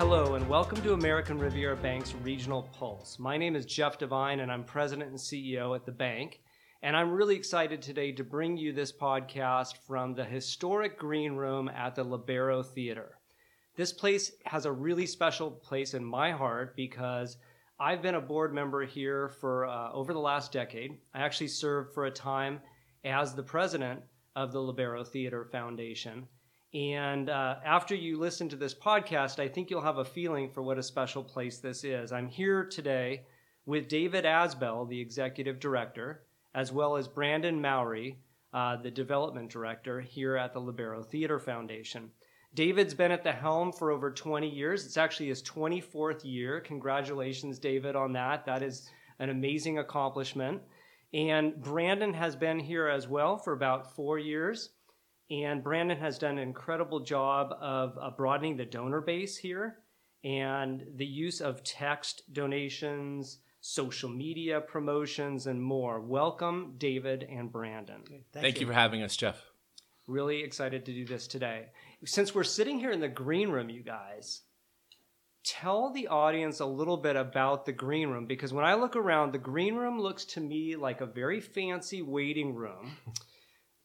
Hello, and welcome to American Riviera Bank's Regional Pulse. My name is Jeff Devine, and I'm president and CEO at the bank. And I'm really excited today to bring you this podcast from the historic green room at the Lobero Theater. This place has a really special place in my heart because I've been a board member here for uh, over the last decade. I actually served for a time as the president of the Lobero Theater Foundation. And uh, after you listen to this podcast, I think you'll have a feeling for what a special place this is. I'm here today with David Asbell, the executive director, as well as Brandon Mowry, uh, the development director here at the Lobero Theater Foundation. David's been at the helm for over 20 years. It's actually his 24th year. Congratulations, David, on that. That is an amazing accomplishment. And Brandon has been here as well for about four years. And Brandon has done an incredible job of uh, broadening the donor base here and the use of text donations, social media promotions, and more. Welcome, David and Brandon. Thank, Thank you. you for having us, Jeff. Really excited to do this today. Since we're sitting here in the green room, you guys, tell the audience a little bit about the green room because when I look around, the green room looks to me like a very fancy waiting room.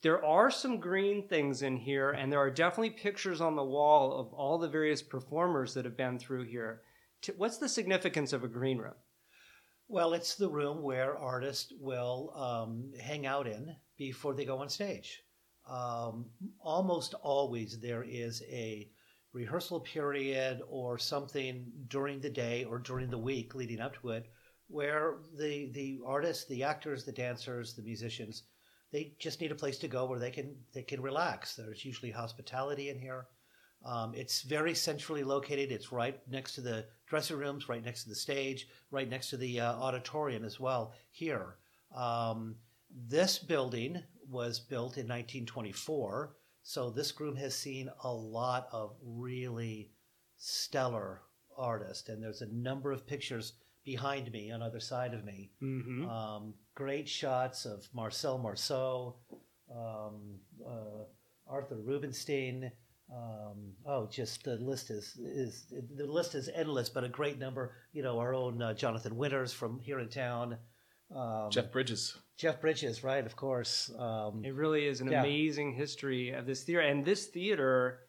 there are some green things in here, and there are definitely pictures on the wall of all the various performers that have been through here. What's the significance of a green room? Well, it's the room where artists will um, hang out in before they go on stage. Um, almost always there is a rehearsal period or something during the day or during the week leading up to it where the the artists, the actors, the dancers, the musicians they just need a place to go where they can they can relax. There's usually hospitality in here. Um, it's very centrally located. It's right next to the dressing rooms, right next to the stage, right next to the uh, auditorium as well. Here, um, this building was built in 1924, so this room has seen a lot of really stellar artists, and there's a number of pictures behind me on other side of me. Mm-hmm. Um, great shots of Marcel Marceau, um, uh, Arthur Rubinstein. Um, oh, just the list is is the list is endless, but a great number. You know, our own uh, Jonathan Winters from here in town. Um, Jeff Bridges. Jeff Bridges, right? Of course. Um, it really is an yeah. amazing history of this theater, and this theater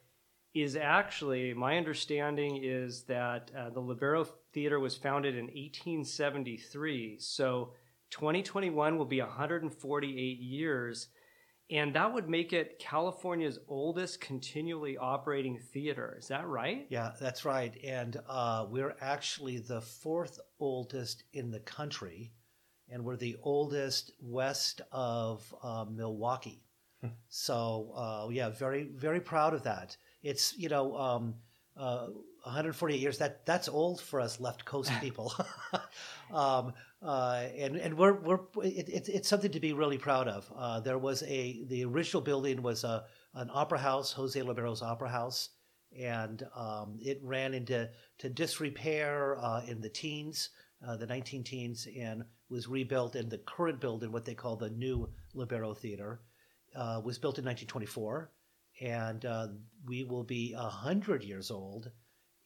is actually my understanding is that uh, the Lobero Theater was founded in 1873. So 2021 will be 148 years, and that would make it California's oldest continually operating theater. Is that right? Yeah, that's right. And uh, we're actually the fourth oldest in the country, and we're the oldest west of uh, Milwaukee. Hmm. so uh, yeah, very very proud of that. It's you know. Um, uh, 148 years. That that's old for us left coast people. Um, uh, and and we're we're it, it, it's something to be really proud of. Uh, there was a the original building was a an opera house Jose Lobero's opera house. And um, it ran into to disrepair uh, in the teens uh, the 19 teens and was rebuilt in the current building what they call the new Lobero Theater. Uh, was built in 1924 and uh, we will be 100 years old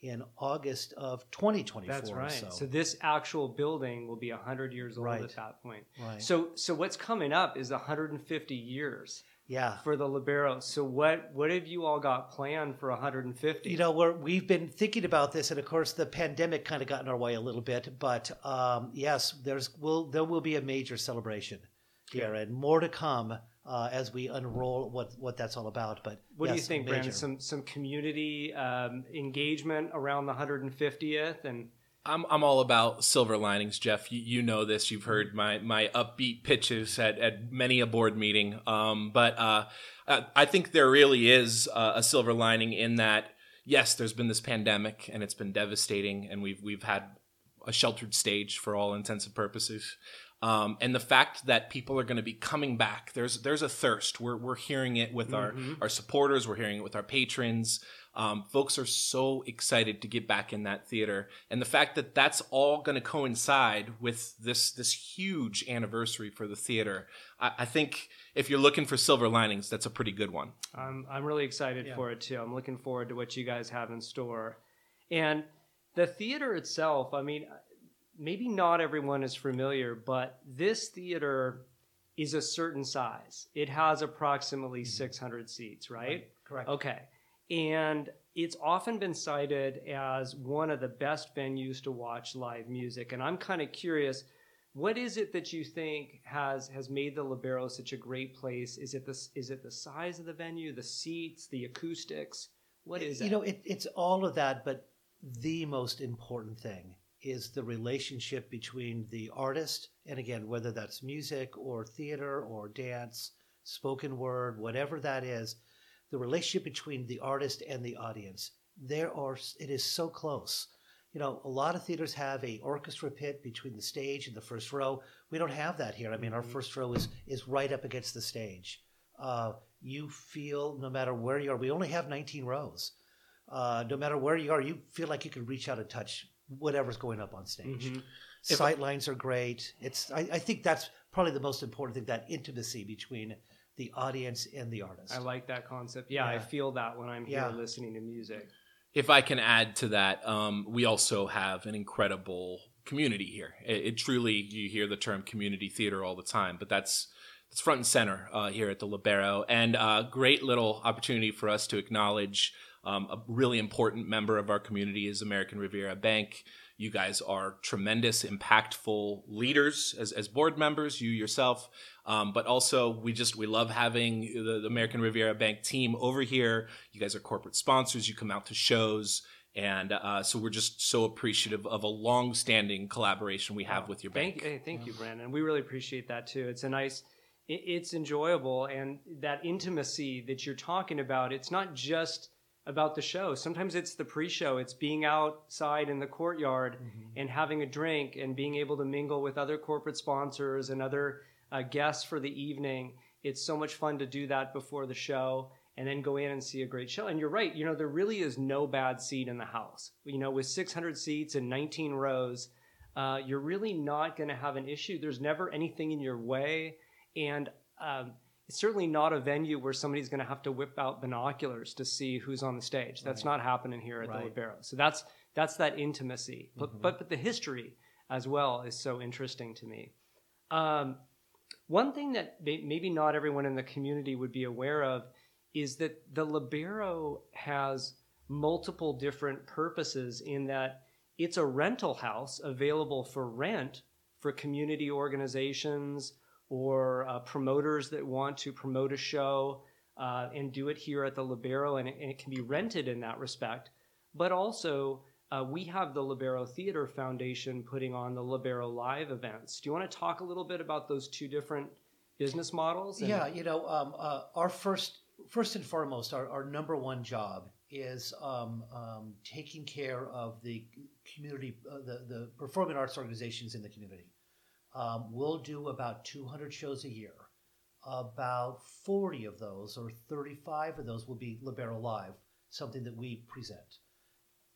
in August of 2024. That's right. So, so this actual building will be 100 years old right. at that point. Right. So so what's coming up is 150 years. Yeah. For the Lobero. So what what have you all got planned for 150? You know, we're we've been thinking about this and of course the pandemic kind of got in our way a little bit, but um, yes, there's will there will be a major celebration here yeah. and more to come uh, as we unroll what what that's all about. But what yes, do you think, major. Brandon? Some some community um, engagement around the 150th and. I'm I'm all about silver linings, Jeff. You, you know this. You've heard my my upbeat pitches at, at many a board meeting. Um, but uh, I think there really is a silver lining in that. Yes, there's been this pandemic and it's been devastating, and we've we've had a sheltered stage for all intents and purposes. Um, and the fact that people are going to be coming back, there's there's a thirst. We're we're hearing it with mm-hmm. our our supporters. We're hearing it with our patrons. Um, folks are so excited to get back in that theater, and the fact that that's all going to coincide with this this huge anniversary for the theater, I, I, think if you're looking for silver linings, that's a pretty good one. I'm I'm really excited yeah. for it too. I'm looking forward to what you guys have in store. And the theater itself, I mean, maybe not everyone is familiar, but this theater is a certain size. It has approximately mm-hmm. 600 seats, right? Right, correct. Okay. And it's often been cited as one of the best venues to watch live music. And I'm kind of curious, what is it that you think has has made the Lobero such a great place? Is it the is it the size of the venue, the seats, the acoustics? What is it? you know, it, it's all of that, but the most important thing is the relationship between the artist and again, whether that's music or theater or dance, spoken word, whatever that is, the relationship between the artist and the audience. There are it is so close. You know, a lot of theaters have a orchestra pit between the stage and the first row. We don't have that here. I mean, our Mhm. first row is is right up against the stage. Uh, you feel no matter where you are. We only have 19 rows. Uh, no matter where you are, you feel like you can reach out and touch whatever's going up on stage. Mhm. If- Sight lines are great. It's I, I think that's probably the most important thing that intimacy between the audience and the artist. I like that concept. Yeah, I feel that when I'm here Yeah. listening to music. If I can add to that, um, we also have an incredible community here. It, it truly, you hear the term community theater all the time, but that's that's front and center uh, here at the Lobero, and a great little opportunity for us to acknowledge um, a really important member of our community is American Riviera Bank. You guys are tremendous, impactful leaders as, as board members. You yourself, um, but also we just we love having the, the American Riviera Bank team over here. You guys are corporate sponsors. You come out to shows, and uh, so we're just so appreciative of a long-standing collaboration we have with your bank. Thank, hey, thank you, Brandon. We really appreciate that too. It's a nice, it, it's enjoyable, and that intimacy that you're talking about. It's not just about the show. Sometimes it's the pre-show. It's being outside in the courtyard and having a drink and being able to mingle with other corporate sponsors and other uh, guests for the evening. It's so much fun to do that before the show and then go in and see a great show. And you're right, you know, there really is no bad seat in the house. You know, with 600 seats and 19 rows, uh, you're really not going to have an issue. There's never anything in your way. And um, it's certainly not a venue where somebody's going to have to whip out binoculars to see who's on the stage. That's Right. not happening here at the Right. Lobero. So that's that's that intimacy. But Mhm. but but the history as well is so interesting to me. Um, one thing that may- maybe not everyone in the community would be aware of is that the Lobero has multiple different purposes in that it's a rental house available for rent for community organizations or uh, promoters that want to promote a show uh, and do it here at the Lobero, and it, and it can be rented in that respect. But also, uh, we have the Lobero Theater Foundation putting on the Lobero Live events. Do you want to talk a little bit about those two different business models? and- Yeah, you know, um, uh, our first, first and foremost, our, our number one job is um, um, taking care of the community, uh, the the performing arts organizations in the community. Um, we'll do about 200 shows a year. About 40 of those, or 35 of those, will be Lobero Live, something that we present.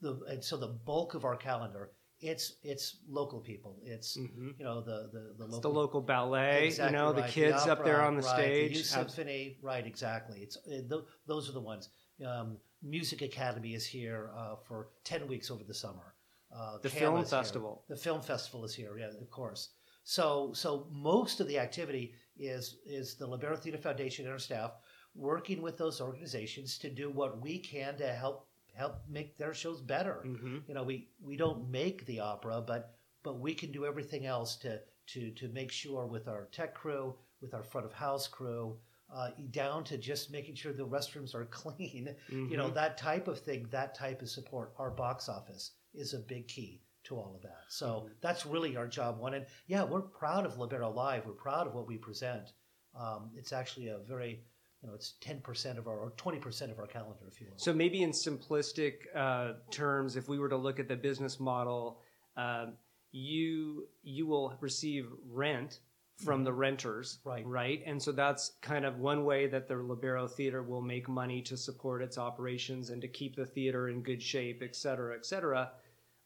The, and so the bulk of our calendar, it's it's local people. It's Mhm. you know the the the local the local ballet, Exactly you know, the right. kids up there on the right, stage. The youth symphony, right? Exactly. It's uh, th- those are the ones. Um, Music Academy is here uh, for ten weeks over the summer. Uh, The CAMA film is here. festival. The film festival is here. Yeah, of course. So so most of the activity is is the Lobero Theater Foundation and our staff working with those organizations to do what we can to help help make their shows better Mhm. you know we we don't make the opera but but we can do everything else to to to make sure with our tech crew with our front of house crew uh, down to just making sure the restrooms are clean you know Mhm. that type of thing that type of support our box office is a big key to all of that so that's really our job one and yeah we're proud of lobero live we're proud of what we present um, it's actually a very you know it's 10% of our or 20% of our calendar if you will So maybe in simplistic uh, terms, if we were to look at the business model, um, you you will receive rent from the renters. Right. Right, and so that's kind of one way that the Lobero Theater will make money to support its operations and to keep the theater in good shape, et cetera, et cetera.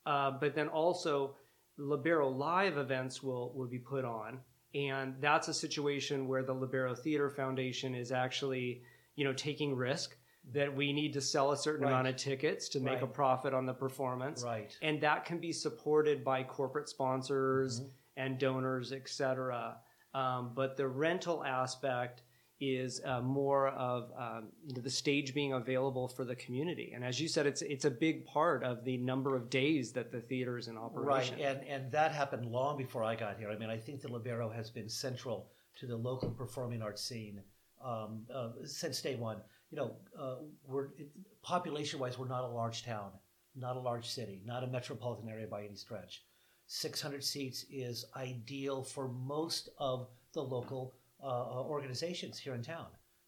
Uh, but then also, Lobero Live events will will be put on, and that's a situation where the Lobero Theater Foundation is actually, you know, taking risk that we need to sell a certain Right. amount of tickets to make a profit on the performance. Right. And that can be supported by corporate sponsors Mhm. and donors, et cetera. Um, but the rental aspect is uh, more of um, you know, the stage being available for the community. And as you said, it's it's a big part of the number of days that the theater is in operation. Right, and and that happened long before I got here. I mean, I think the Lobero has been central to the local performing arts scene um, uh, since day one. You know, uh, we're population-wise, we're not a large town, not a large city, not a metropolitan area by any stretch. 600 seats is ideal for most of the local uh, uh, organizations here in town.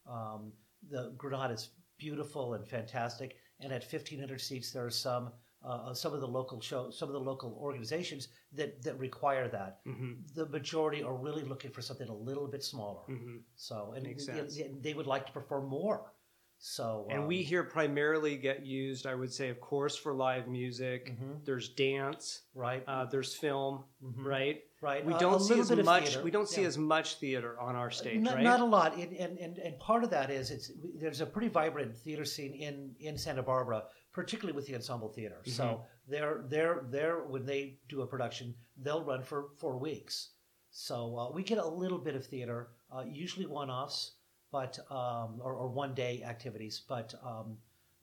Um, the Granada is beautiful and fantastic, and at 1,500 seats, there are some uh, some of the local show, some of the local organizations that that require that. hmm The majority are really looking for something a little bit smaller. hmm So, and Makes they- sense. they would like to perform more. So, And um, we here primarily get used, I would say, of course, for live music. mhm, There's dance. right, Uh, there's film, mhm, right? right. We Uh, don't a see as much. theater, We don't see yeah. as much theater on our stage, not, right? not a lot, and, and, and, part of that is it's there's a pretty vibrant theater scene in, in Santa Barbara, particularly with the ensemble theater. Mm-hmm. So they're they're they're when they do a production, they'll run for four weeks. So uh, we get a little bit of theater, uh, usually one-offs, but um, or, or one-day activities. But um,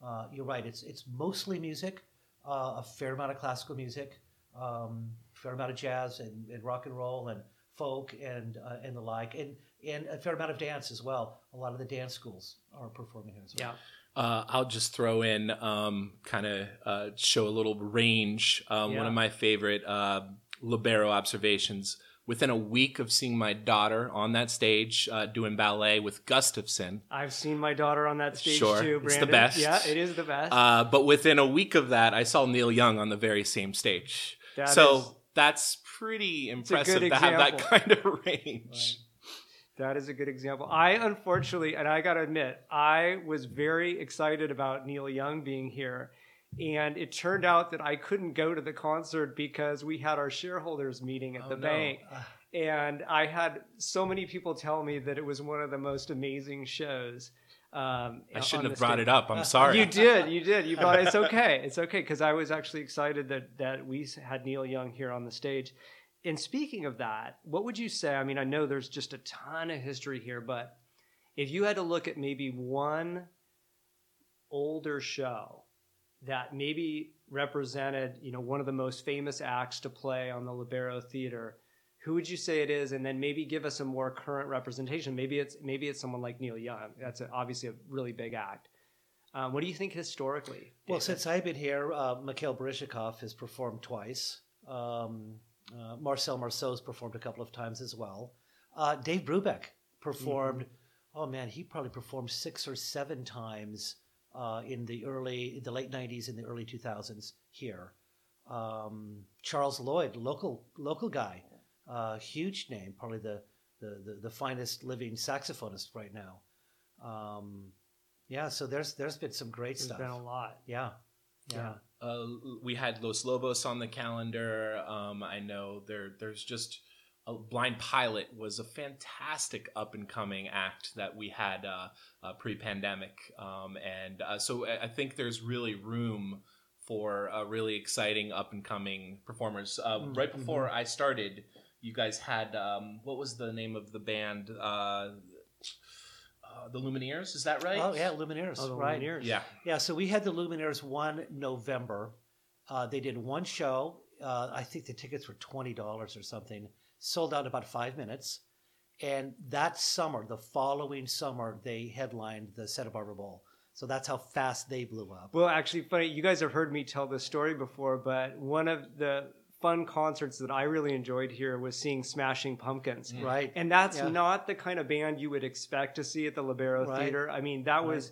uh, you're right; it's it's mostly music, uh, a fair amount of classical music, um, fair amount of jazz and, and rock and roll and folk and uh, and the like, and and a fair amount of dance as well. A lot of the dance schools are performing here as well. Yeah. Uh, I'll just throw in, um, kind of uh, show a little range. Um, One of my favorite uh, lobero observations. Within a week of seeing my daughter on that stage uh, doing ballet with Gustafson, I've seen my daughter on that stage Sure, too. it's the best. Yeah, it is the best. uh, but within a week of that, I saw Neil Young on the very same stage. That so is- that's pretty impressive to have that kind of range. That is a good example. I unfortunately, and I got to admit, I was very excited about Neil Young being here. And it turned out that I couldn't go to the concert because we had our shareholders meeting at Oh, the no. bank. And I had so many people tell me that it was one of the most amazing shows. Um, I shouldn't have brought stage. it up. I'm sorry. You did, you did. You brought it. It's okay. It's okay because I was actually excited that that we had Neil Young here on the stage. And speaking of that, what would you say? I mean, I know there's just a ton of history here, but if you had to look at maybe one older show that maybe represented, you know, one of the most famous acts to play on the Lobero Theater, who would you say it is? And then maybe give us a more current representation. Maybe it's maybe it's someone like Neil Young. That's a, obviously a really big act. Um, what do you think historically? Well, since I've been here, uh, Mikhail Baryshnikov has performed twice. Um, uh, Marcel Marceau's performed a couple of times as well. Uh, Dave Brubeck performed. Oh man, he probably performed six or seven times uh, in the early, the late '90s and the early 2000s here. Um, Charles Lloyd, local local guy, uh, huge name, probably the, the the the finest living saxophonist right now. Um, yeah, so there's there's been some great there's stuff. been a lot. Yeah. Yeah. uh, we had Los Lobos on the calendar. Um, I know there there's just a Blind Pilot was a fantastic up and coming act that we had uh, uh, pre pandemic, um, and uh, so I I think there's really room for uh, really exciting up and coming performers. Uh, Mm, right before I started, you guys had um, what was the name of the band? Uh, uh, the Lumineers, is that right? Oh yeah, Lumineers. Oh, the right. Lumineers. Yeah. Yeah. So we had the Lumineers one November. Uh, they did one show. Uh, I think the tickets were twenty dollars or something. Sold out in about five minutes. And that summer, the following summer, they headlined the Santa Barbara Bowl. So that's how fast they blew up. Well, actually, funny. You guys have heard me tell this story before, but one of the fun concerts that I really enjoyed here was seeing Smashing Pumpkins. Mm. Right. And that's Yeah. not the kind of band you would expect to see at the Lobero Right. Theater. I mean, that was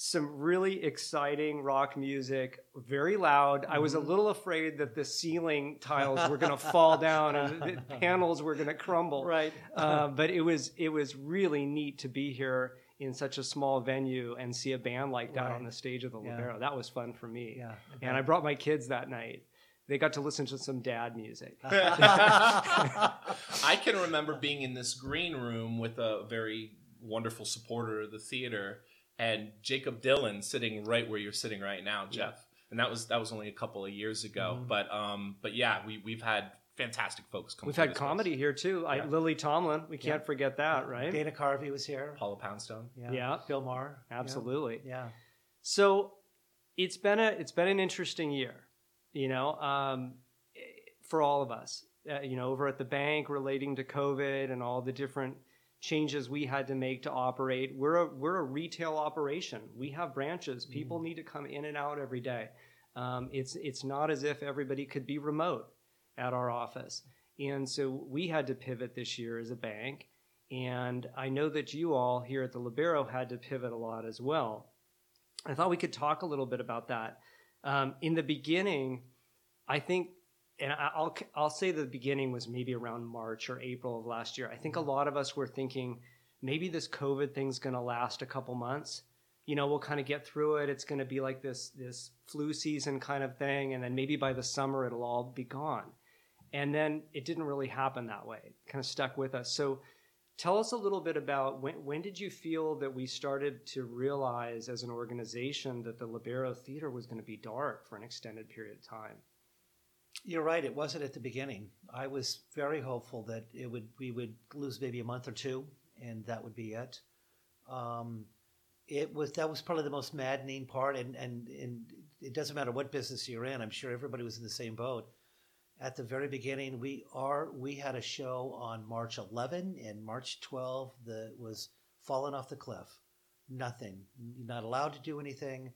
some really exciting rock music, very loud. I was a Mhm. little afraid that the ceiling tiles were going to fall down and the panels were going to crumble. Right. Uh, but it was it was really neat to be here in such a small venue and see a band like that Right. on the stage of the Yeah. Lobero. That was fun for me. yeah. And I brought my kids that night. They got to listen to some dad music. I can remember being in this green room with a very wonderful supporter of the theater, and Jakob Dylan sitting right where you're sitting right now, Jeff. And that was that was only a couple of years ago, Mhm. but um, but yeah, we we've had fantastic folks come. We've had this place. comedy here too. I, Lily Tomlin, we can't Yeah. forget that, right? Dana Carvey was here. Paula Poundstone. Yeah. Yeah. Bill Maher. Yeah. Absolutely. Yeah. So it's been a it's been an interesting year, you know, um, for all of us. Uh, you know, over at the bank relating to COVID and all the different changes we had to make to operate. We're a we're a retail operation. We have branches. People need to come in and out every day. Um, it's it's not as if everybody could be remote at our office, and so we had to pivot this year as a bank. And I know that you all here at the Lobero had to pivot a lot as well. I thought we could talk a little bit about that. Um, in the beginning, I think, and I'll I'll say the beginning was maybe around March or April of last year. I think a lot of us were thinking maybe this COVID thing's going to last a couple months. You know, we'll kind of get through it. It's going to be like this this flu season kind of thing, and then maybe by the summer it'll all be gone. And then it didn't really happen that way. It kind of stuck with us. So tell us a little bit about when, when did you feel that we started to realize as an organization that the lobero theater was going to be dark for an extended period of time You're right. It wasn't at the beginning. I was very hopeful that it would we would lose maybe a month or two, and that would be it. Um, it was that was probably the most maddening part, and and and it doesn't matter what business you're in. I'm sure everybody was in the same boat. At the very beginning, we are we had a show on March 11 and March 12 that was falling off the cliff. Nothing. You're not allowed to do anything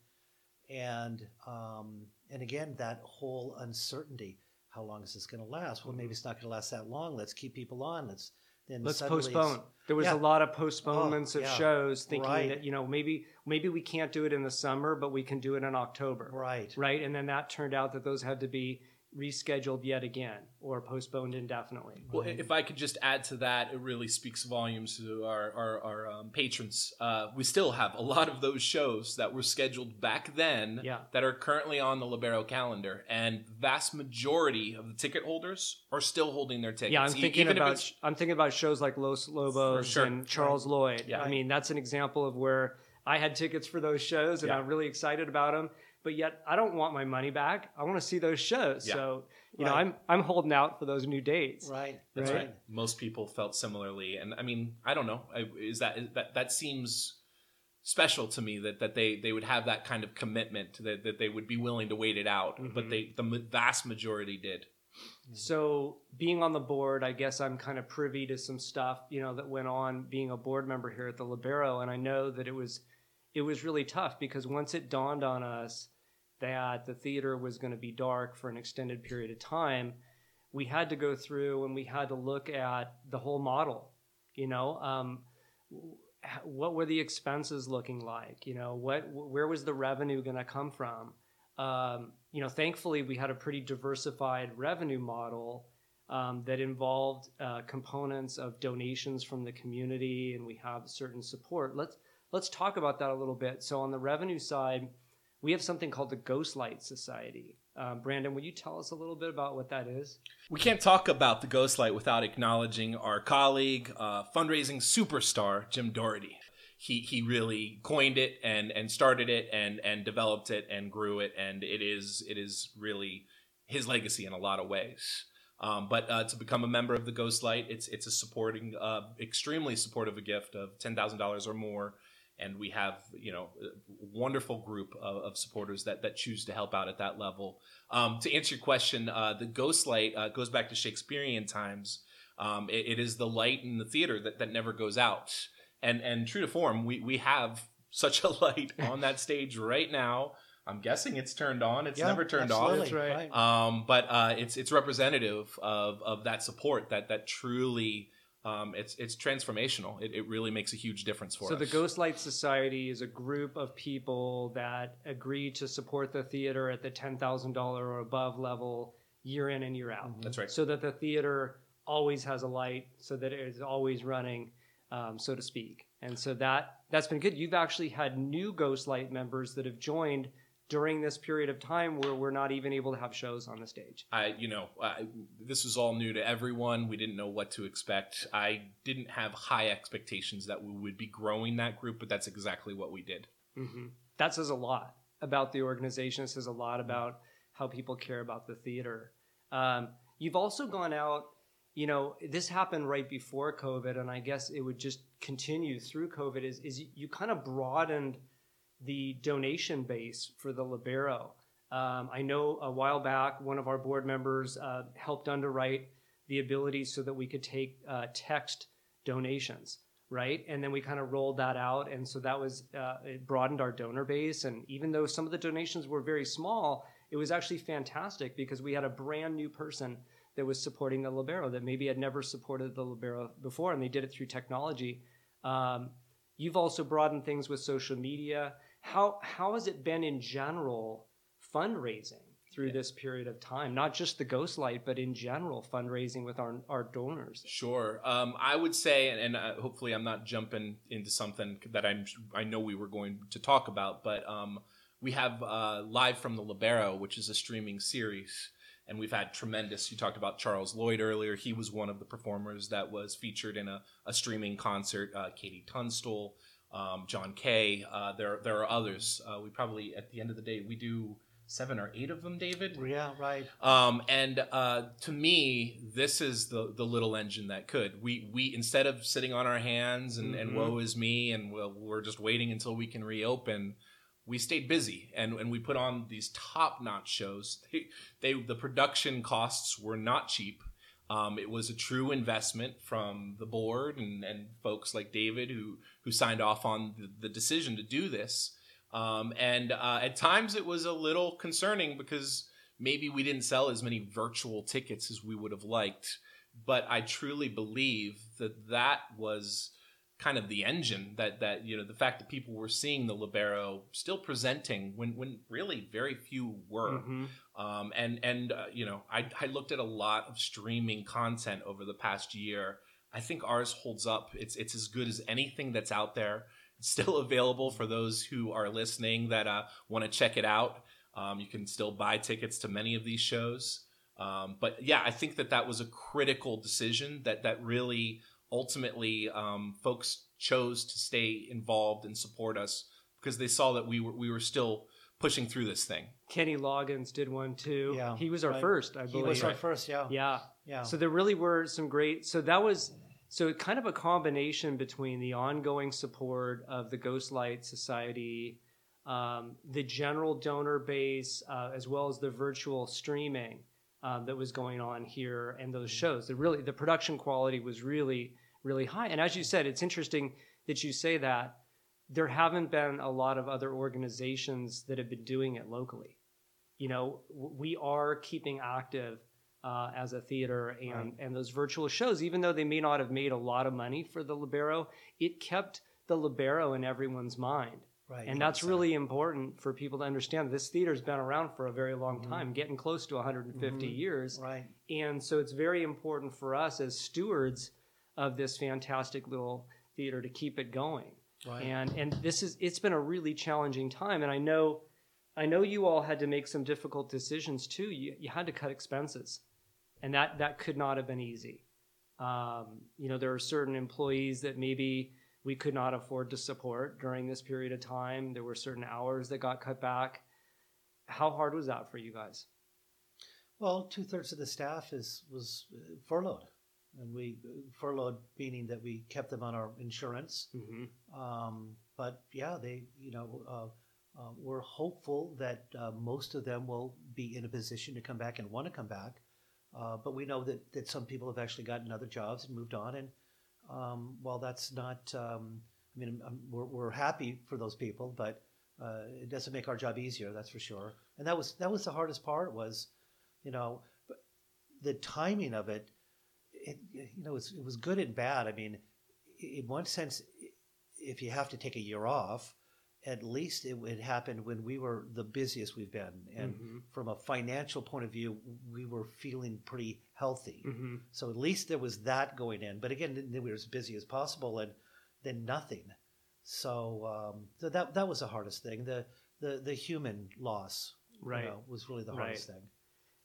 and um, and again that whole uncertainty how long is this going to last? Well maybe it's not going to last that long. Let's keep people on. Let's then let's postpone. There was yeah. a lot of postponements Oh, of yeah. shows thinking Right. that you know maybe maybe we can't do it in the summer but we can do it in october. Right. Right? And then that turned out that those had to be rescheduled yet again or postponed indefinitely Well, if I could just add to that, it really speaks volumes to our our, our um, patrons. Uh, we still have a lot of those shows that were scheduled back then Yeah. that are currently on the Lobero calendar, and vast majority of the ticket holders are still holding their tickets. Yeah, I'm thinking even about I'm thinking about shows like Los Lobos sure. and Charles Lloyd. Yeah. I mean, that's an example of where I had tickets for those shows and Yeah. I'm really excited about them. But yet, I don't want my money back. I want to see those shows. Yeah. So, you know, I'm I'm holding out for those new dates. right That's Right. right. Most people felt similarly, and I mean, I don't know. Is that is that that seems special to me that that they they would have that kind of commitment that that they would be willing to wait it out, but Mhm. they the vast majority did. So, being on the board, I guess I'm kind of privy to some stuff, you know, that went on being a board member here at the Lobero, and I know that it was it was really tough because once it dawned on us that the theater was going to be dark for an extended period of time, we had to go through and we had to look at the whole model. You know, um, what were the expenses looking like? You know, what where was the revenue going to come from? um, you know, thankfully we had a pretty diversified revenue model um, that involved uh, components of donations from the community, and we have certain support. Let's let's talk about that a little bit. So on the revenue side, we have something called the Ghost Light Society. Um, Brandon, would you tell us a little bit about what that is? We can't talk about the Ghostlight without acknowledging our colleague, uh, fundraising superstar Jim Doherty. He he really coined it and and started it and and developed it and grew it, and it is it is really his legacy in a lot of ways. Um, but uh, to become a member of the Ghostlight, it's it's a supporting, uh, extremely supportive gift of ten thousand dollars or more, and we have you know a wonderful group of, of supporters that that choose to help out at that level. Um, to answer your question, uh, the ghost light uh, goes back to Shakespearean times. Um, it, it is the light in the theater that, that never goes out. And and true to form, we, we have such a light on that stage right now. I'm guessing it's turned on. It's Yeah, never turned off. That's right. right. Um, but uh, it's it's representative of, of that support that that truly um, it's it's transformational. It, it really makes a huge difference for So us. So the Ghost Light Society is a group of people that agree to support the theater at the ten thousand dollar or above level year in and year out. That's right. so that the theater always has a light, so that it is always running, um, so to speak. And so that that's been good. You've actually had new Ghost Light members that have joined during this period of time where we're not even able to have shows on the stage? I, you know, I, this was all new to everyone. We didn't know what to expect. I didn't have high expectations that we would be growing that group, but that's exactly what we did. Mm-hmm. That says a lot about the organization. It says a lot about how people care about the theater. Um, you've also gone out, you know, this happened right before COVID, and I guess it would just continue through COVID. Is is you kind of broadened the donation base for the Lobero. Um, I know a while back, one of our board members uh, helped underwrite the ability so that we could take uh, text donations, right? And then we kind of rolled that out, and so that was uh, it broadened our donor base. And even though some of the donations were very small, it was actually fantastic because we had a brand new person that was supporting the Lobero that maybe had never supported the Lobero before, and they did it through technology. Um, you've also broadened things with social media how how has it been in general fundraising through this period of time? Not just the Ghostlight, but in general fundraising with our our donors. Sure, um, I would say, and, and uh, hopefully I'm not jumping into something that I'm I know we were going to talk about, but um, we have uh, live from the Lobero, which is a streaming series. And we've had tremendous. You talked about Charles Lloyd earlier. He was one of the performers that was featured in a, a streaming concert. Uh, KT Tunstall, um, John Kay. Uh, there there are others. Uh, we probably at the end of the day we do seven or eight of them, David. Yeah, right. Um, and uh, to me, this is the the little engine that could. We we instead of sitting on our hands and, mm-hmm. and woe is me, and we'll, we're just waiting until we can reopen. We stayed busy and, and we put on these top notch shows. They, they the production costs were not cheap. Um, it was a true investment from the board and, and folks like David who who signed off on the, the decision to do this. Um, and uh, at times it was a little concerning because maybe we didn't sell as many virtual tickets as we would have liked. But I truly believe that that was kind of the engine that that you know the fact that people were seeing the lobero still presenting when when really very few were. Mm-hmm. um, and and uh, you know I, I looked at a lot of streaming content over the past year. I think ours holds up. It's it's as good as anything that's out there. It's still available for those who are listening that uh, want to check it out. Um, you can still buy tickets to many of these shows. Um, but yeah i think that that was a critical decision that that really ultimately um, folks chose to stay involved and support us because they saw that we were we were still pushing through this thing. Kenny Loggins did one too. Yeah, he was our right. first, I believe. He was our first, yeah. Yeah, yeah. So there really were some great. So that was so kind of a combination between the ongoing support of the Ghostlight Society, um, the general donor base, uh, as well as the virtual streaming um, that was going on here, and those shows. The really the production quality was really really high. And as you said, it's interesting that you say that. There haven't been a lot of other organizations that have been doing it locally. You know, we are keeping active uh, as a theater, and right. and those virtual shows, even though they may not have made a lot of money for the lobero, it kept the lobero in everyone's mind. Right, and that's really important for people to understand. This theater's been around for a very long mm-hmm. time, getting close to 150 mm-hmm. years. Right. And so it's very important for us as stewards of this fantastic little theater to keep it going. Right. And and this is it's been a really challenging time, and I know I know you all had to make some difficult decisions too. You you had to cut expenses, and that that could not have been easy. Um, you know, there are certain employees that maybe we could not afford to support during this period of time. There were certain hours that got cut back. How hard was that for you guys? Well, two thirds of the staff is was uh, furloughed and we furloughed meaning that we kept them on our insurance. Mm-hmm. Um, but yeah, they you know uh, uh, we're hopeful that uh, most of them will be in a position to come back and want to come back. Uh, but we know that that some people have actually gotten other jobs and moved on. And um, while that's not, um, I mean, we're, we're happy for those people, but uh, it doesn't make our job easier. That's for sure. And that was that was the hardest part was, you know, the timing of it it, you know, it was good and bad. I mean, in one sense, if you have to take a year off, at least it, it happened when we were the busiest we've been, and mm-hmm. from a financial point of view, we were feeling pretty healthy. Mm-hmm. So at least there was that going in. But again, we were as busy as possible, and then nothing. So, um, so that that was the hardest thing. The the the human loss Right. you know, was really the Right. hardest thing.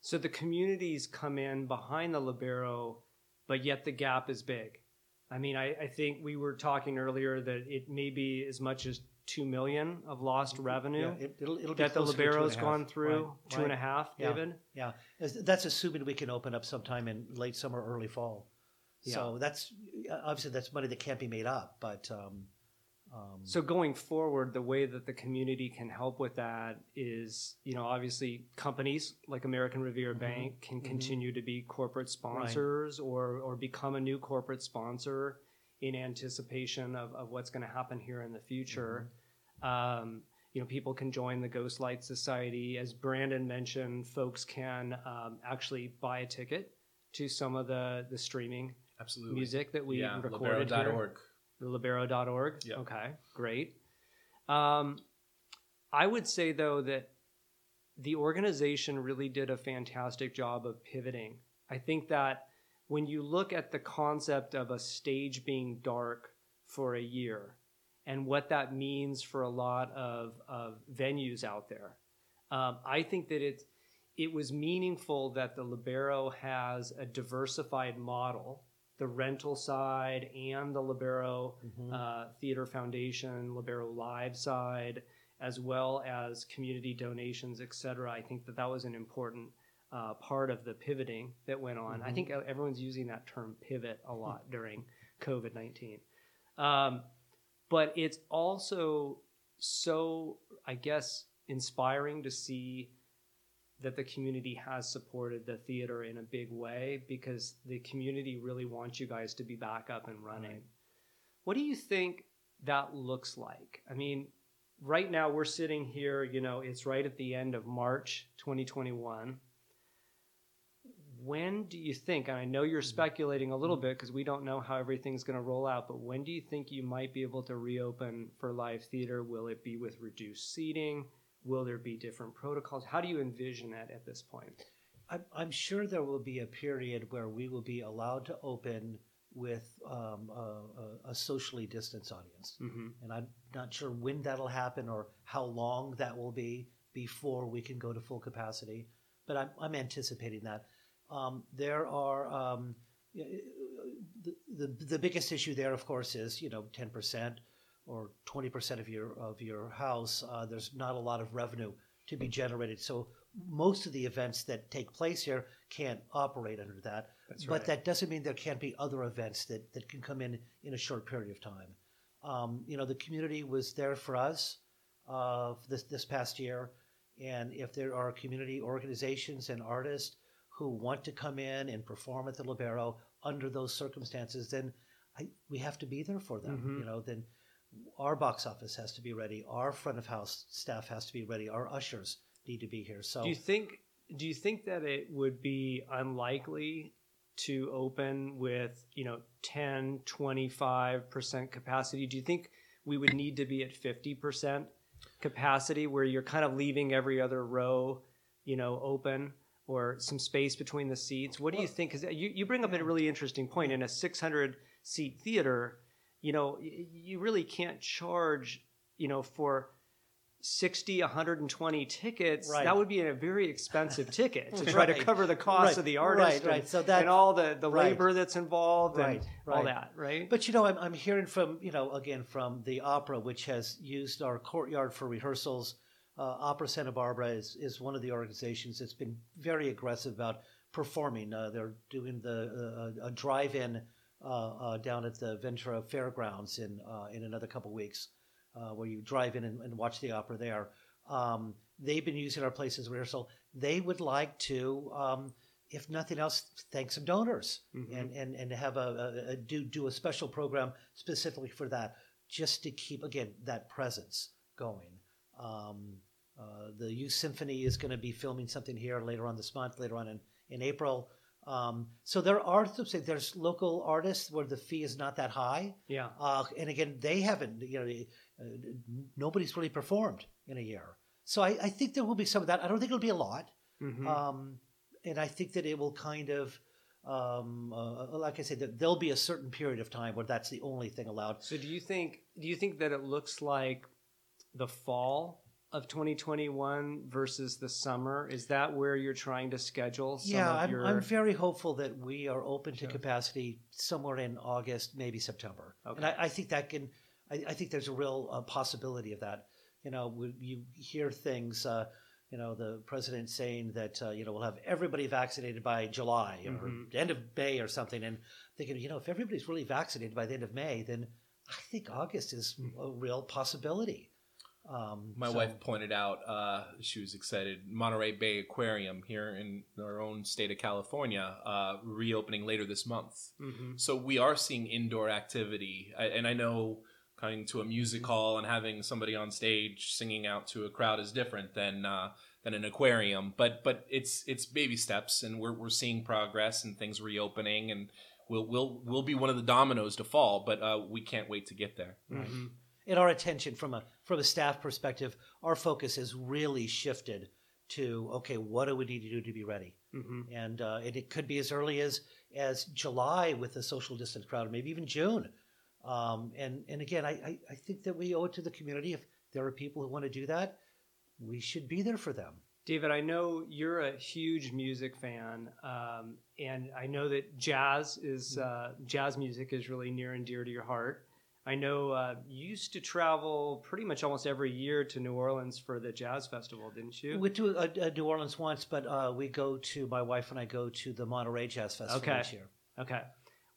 So the communities come in behind the lobero, but yet the gap is big. I mean, I, I think we were talking earlier that it may be as much as two million of lost revenue Yeah, it, it'll, it'll be that the closer to two and a lobero's gone through. Right, Two and a right. half, Yeah. David. Yeah, that's assuming we can open up sometime in late summer, early fall. Yeah. So that's obviously that's money that can't be made up. But um, um, So going forward, the way that the community can help with that is, you know, obviously companies like American Riviera Mhm. Bank can Mhm. continue to be corporate sponsors or or become a new corporate sponsor in anticipation of, of what's going to happen here in the future. Um, you know, people can join the Ghost Light Society. As Brandon mentioned, folks can um, actually buy a ticket to some of the the streaming Absolutely. music that we yeah, recorded here lobero.org. lobero.org. Yep. Okay, great. Um, I would say though that the organization really did a fantastic job of pivoting. I think that when you look at the concept of a stage being dark for a year and what that means for a lot of, of venues out there, um, I think that it it was meaningful that the Lobero has a diversified model, the rental side and the Lobero mhm. uh, Theater Foundation, Lobero Live side, as well as community donations, et cetera. I think that that was an important uh, part of the pivoting that went on. I Mhm. think everyone's using that term pivot a lot during COVID 19. Um, but it's also so, I guess, inspiring to see that the community has supported the theater in a big way because the community really wants you guys to be back up and running. Right. What do you think that looks like? I mean, right now we're sitting here, you know, it's right at the end of March 2021. When do you think, and I know you're mm-hmm. speculating a little mm-hmm. bit because we don't know how everything's going to roll out, but when do you think you might be able to reopen for live theater? Will it be with reduced seating? Will there be different protocols? How do you envision that at this point? I'm, I'm sure there will be a period where we will be allowed to open with um, a, a, socially distanced audience. Mm-hmm. And I'm not sure when that'll happen or how long that will be before we can go to full capacity, but I'm, I'm anticipating that. Um, there are um, the, the the biggest issue there, of course, is you know 10 percent or 20 percent of your of your house. Uh, there's not a lot of revenue to be generated, so most of the events that take place here can't operate under that. That's But right. that doesn't mean there can't be other events that, that can come in in a short period of time. Um, you know, the community was there for us uh, this this past year, and if there are community organizations and artists who want to come in and perform at the Lobero under those circumstances, then I, we have to be there for them. Mhm. You know, then our box office has to be ready, our front of house staff has to be ready, our ushers need to be here. So Do you think do you think that it would be unlikely to open with, you know, 10, 25% capacity? Do you think we would need to be at 50% capacity where you're kind of leaving every other row, you know, open or some space between the seats? What do you think? Cuz you you bring up a really interesting point in a 600 seat theater, you know, you really can't charge, you know, for 60 120 tickets Right. that would be a very expensive ticket to try to cover the cost Right. of the artist Right, right. and, So that- and all the, the right. labor that's involved Right, and all right. that right But you know, I'm, I'm hearing from you know again from the opera, which has used our courtyard for rehearsals. Uh, opera Santa Barbara is is one of the organizations that's been very aggressive about performing. Uh, they're doing the uh, a drive-in down at the Ventura Fairgrounds in uh, in another couple weeks, uh, where you drive in and, and watch the opera there. Um, they've been using our place as rehearsal. They would like to. Um, if nothing else, thank some donors Mhm. and, and, and have a, a, a do do a special program specifically for that, just to keep again that presence going. Um, uh, the Youth Symphony is going to be filming something here later on this month, later on in in April. Um, so there are there's local artists where the fee is not that high, yeah uh, and again they haven't you know uh, nobody's really performed in a year. So I, I think there will be some of that. I don't think it'll be a lot. Mhm. Um, and I think that it will kind of, um, uh, like I said, that there'll be a certain period of time where that's the only thing allowed. so do you think do you think that it looks like the fall of 2021 versus the summer? Is that where you're trying to schedule some yeah, of I'm, your? I'm very hopeful that we are open to Sure. capacity somewhere in August, maybe September. And Okay. I, I think that can, I, I think there's a real uh, possibility of that. You know, when you hear things, uh, you know, the president saying that, uh, you know, we'll have everybody vaccinated by July or Mhm. end of May or something. And thinking, you know, if everybody's really vaccinated by the end of May, then I think August is a real possibility. Um, My so- wife pointed out uh, she was excited. Monterey Bay Aquarium here in our own state of California uh, reopening later this month. Mhm. So we are seeing indoor activity, I, and I know coming to a music hall and having somebody on stage singing out to a crowd is different than uh, than an aquarium. But but it's it's baby steps, and we're we're seeing progress and things reopening, and we'll we'll we'll be one of the dominoes to fall. But uh, we can't wait to get there. Right. And our attention from a from a staff perspective, our focus has really shifted to okay, what do we need to do to be ready? Mhm. And uh, and it could be as early as as July with the social distance crowd, or maybe even June. Um, and and again, I, I I think that we owe it to the community. If there are people who want to do that, we should be there for them. David, I know you're a huge music fan, um, and I know that jazz is uh, jazz music is really near and dear to your heart. I know uh, you used to travel pretty much almost every year to New Orleans for the jazz festival, didn't you? We went to uh, uh, New Orleans once, but uh, we go to my wife and I go to the Monterey Jazz Festival Okay. each year. Okay.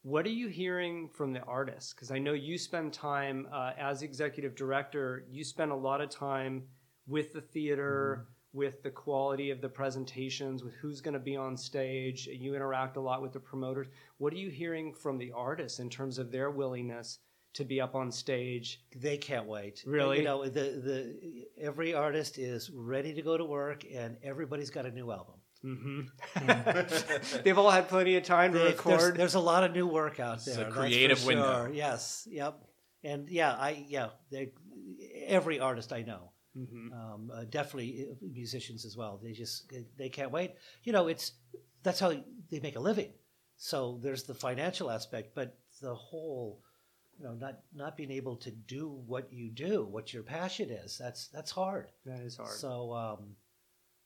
What are you hearing from the artists? Because I know you spend time uh, as executive director. You spend a lot of time with the theater, with the quality of the presentations, with who's going to be on stage. You interact a lot with the promoters. What are you hearing from the artists in terms of their willingness to be up on stage? They can't wait. Really? You know, the the every artist is ready to go to work, and everybody's got a new album. hmm They've all had plenty of time to They- record. There's, there's a lot of new work out It's there. a that's for creative window. Yes. Yep. And yeah, I yeah, they, every artist I know, Mhm. um, uh, definitely uh, musicians as well. They just they can't wait. You know, it's that's how they make a living. So there's the financial aspect, but the whole, you know, not not being able to do what you do, what your passion is. That's that's hard. That is hard. So, um,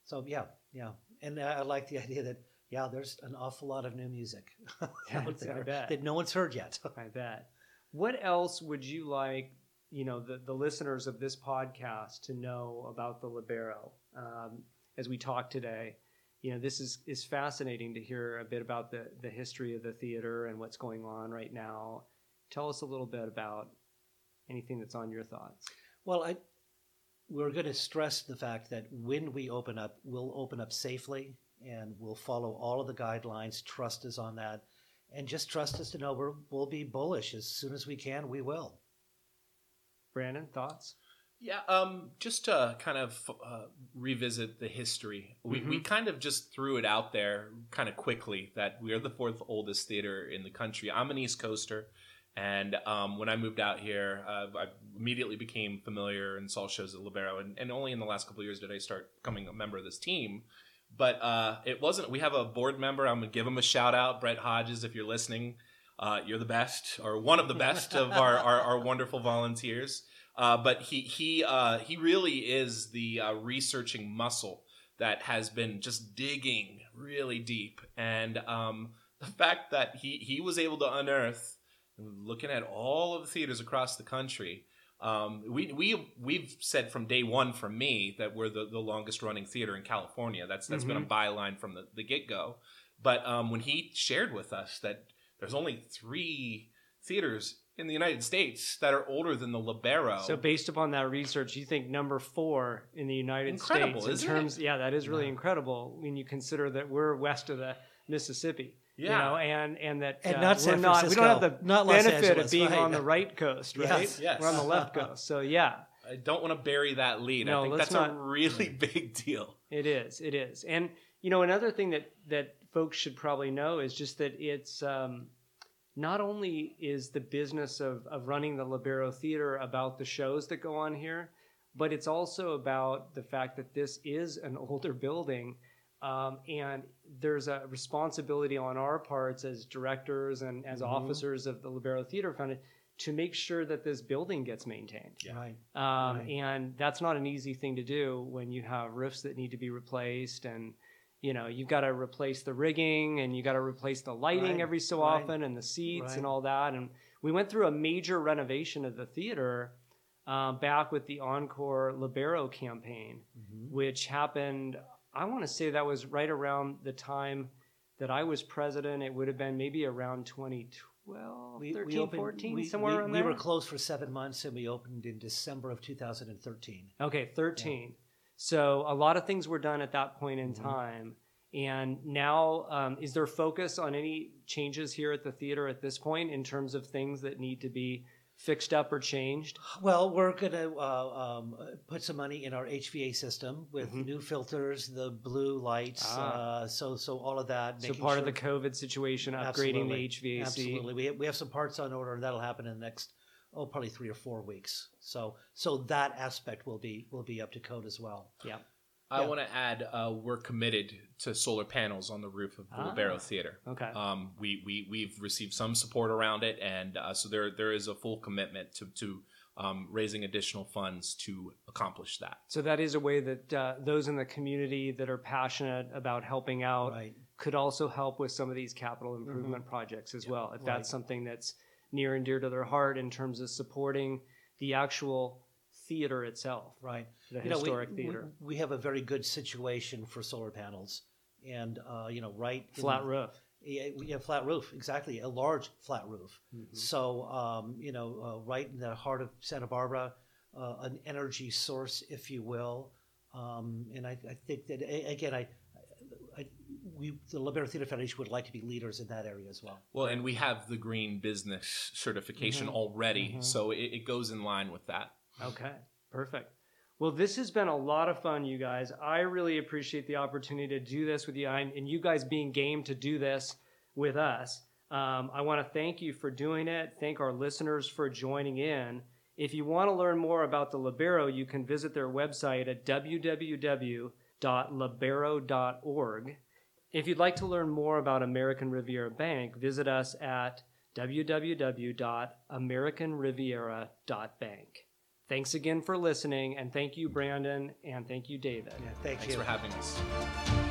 so yeah, yeah, and I, I like the idea that yeah, there's an awful lot of new music out there bet. that no one's heard yet. I bet. What else would you like, you know, the, the listeners of this podcast to know about the Lobero um, as we talk today? You know, this is, is fascinating to hear a bit about the, the history of the theater and what's going on right now. Tell us a little bit about anything that's on your thoughts. Well, I we're going to stress the fact that when we open up, we'll open up safely and we'll follow all of the guidelines. Trust us on that, and just trust us to know we're, we'll be bullish as soon as we can. We will. Brandon, thoughts? Yeah, um, just to kind of uh, revisit the history, we, we kind of just threw it out there kind of quickly that we are the fourth oldest theater in the country. I'm an East Coaster, and um, when I moved out here, uh, I immediately became familiar and saw shows at Lobero, and, and only in the last couple of years did I start becoming a member of this team. But uh, it wasn't. We have a board member. I'm gonna give him a shout out, Brett Hodges, if you're listening. Uh, you're the best, or one of the best of our, our, our wonderful volunteers. Uh, but he he uh, he really is the uh, researching muscle that has been just digging really deep, and um, the fact that he he was able to unearth, looking at all of the theaters across the country. Um, we we we've said from day one from me that we're the, the longest running theater in California. That's that's been a byline from the, the get go. But um, when he shared with us that there's only three theaters in the United States that are older than the Lobero. So, based upon that research, you think number four in the United Incredible, States in isn't terms, yeah, that is really incredible when you consider that we're west of the Mississippi. You Yeah. know, and and that And uh, not we're San not, we don't have the not Los benefit Angeles, of being right. on the right coast, right? Yes, yes. We're on the left coast. So yeah, I don't want to bury that lead. No, I think let's that's a not- really big deal. It is. It is. And you know, another thing that that folks should probably know is just that it's um, not only is the business of of running the Lobero Theater about the shows that go on here, but it's also about the fact that this is an older building. Um, and there's a responsibility on our parts as directors and as officers of the Lobero Theater Fund to make sure that this building gets maintained. Yeah. Right. Um, Right. And that's not an easy thing to do when you have roofs that need to be replaced and you know you've got to replace the rigging and you got to replace the lighting Right, every so right, often and the seats right. and all that and we went through a major renovation of the theater uh, back with the encore lobero campaign Mhm. which happened i want to say that was right around the time that i was president it would have been maybe around 2012 13 opened- 14 we- somewhere we, around we there were closed for seven months and we opened in December of 2013. Okay, 13. So a lot of things were done at that point in Mhm. time. And now, um, is there focus on any changes here at the theater at this point in terms of things that need to be fixed up or changed? Well, we're going to uh, um, put some money in our HVA system with Mhm. new filters, the blue lights. Ah. Uh, so, so all of that. So part of the COVID situation, upgrading Absolutely. the HVAC. Absolutely, we have, we have some parts on order, and that'll happen in the next oh probably three or four weeks. So, so that aspect will be will be up to code as well. Yeah. I Yeah. want to add, uh, we're committed to solar panels on the roof of the Ah. Lobero Theater. Okay. Um, we, we, we've received some support around it, and uh, so there, there is a full commitment to, to um, raising additional funds to accomplish that. so that is a way that uh, those in the community that are passionate about helping out Right. could also help with some of these capital improvement projects as well. If that's something that's near and dear to their heart in terms of supporting the actual theater itself, Right. the You know, we- historic we, theater. We, have a very good situation for solar panels, and uh, you know, right. in- Flat roof. Yeah, we have flat roof, exactly, a large flat roof. Mhm. So, um, you know, uh, right in the heart of Santa Barbara, uh, an energy source, if you will. Um, and I, I think that again, I, I, we, the Lobero Theater Foundation would like to be leaders in that area as well. Well, and we have the green business certification Mhm. already, Mhm. so it, it goes in line with that. Okay, perfect. Well, this has been a lot of fun, you guys. I really appreciate the opportunity to do this with you and you guys being game to do this with us. Um, I want to thank you for doing it. Thank our listeners for joining in. If you want to learn more about the Lobero, you can visit their website at www.lobero.org. If you'd like to learn more about American Riviera Bank, visit us at www.americanriviera.bank. Thanks again for listening, and thank you, Brandon, and thank you, David. Yeah, thank Thanks you. for having us.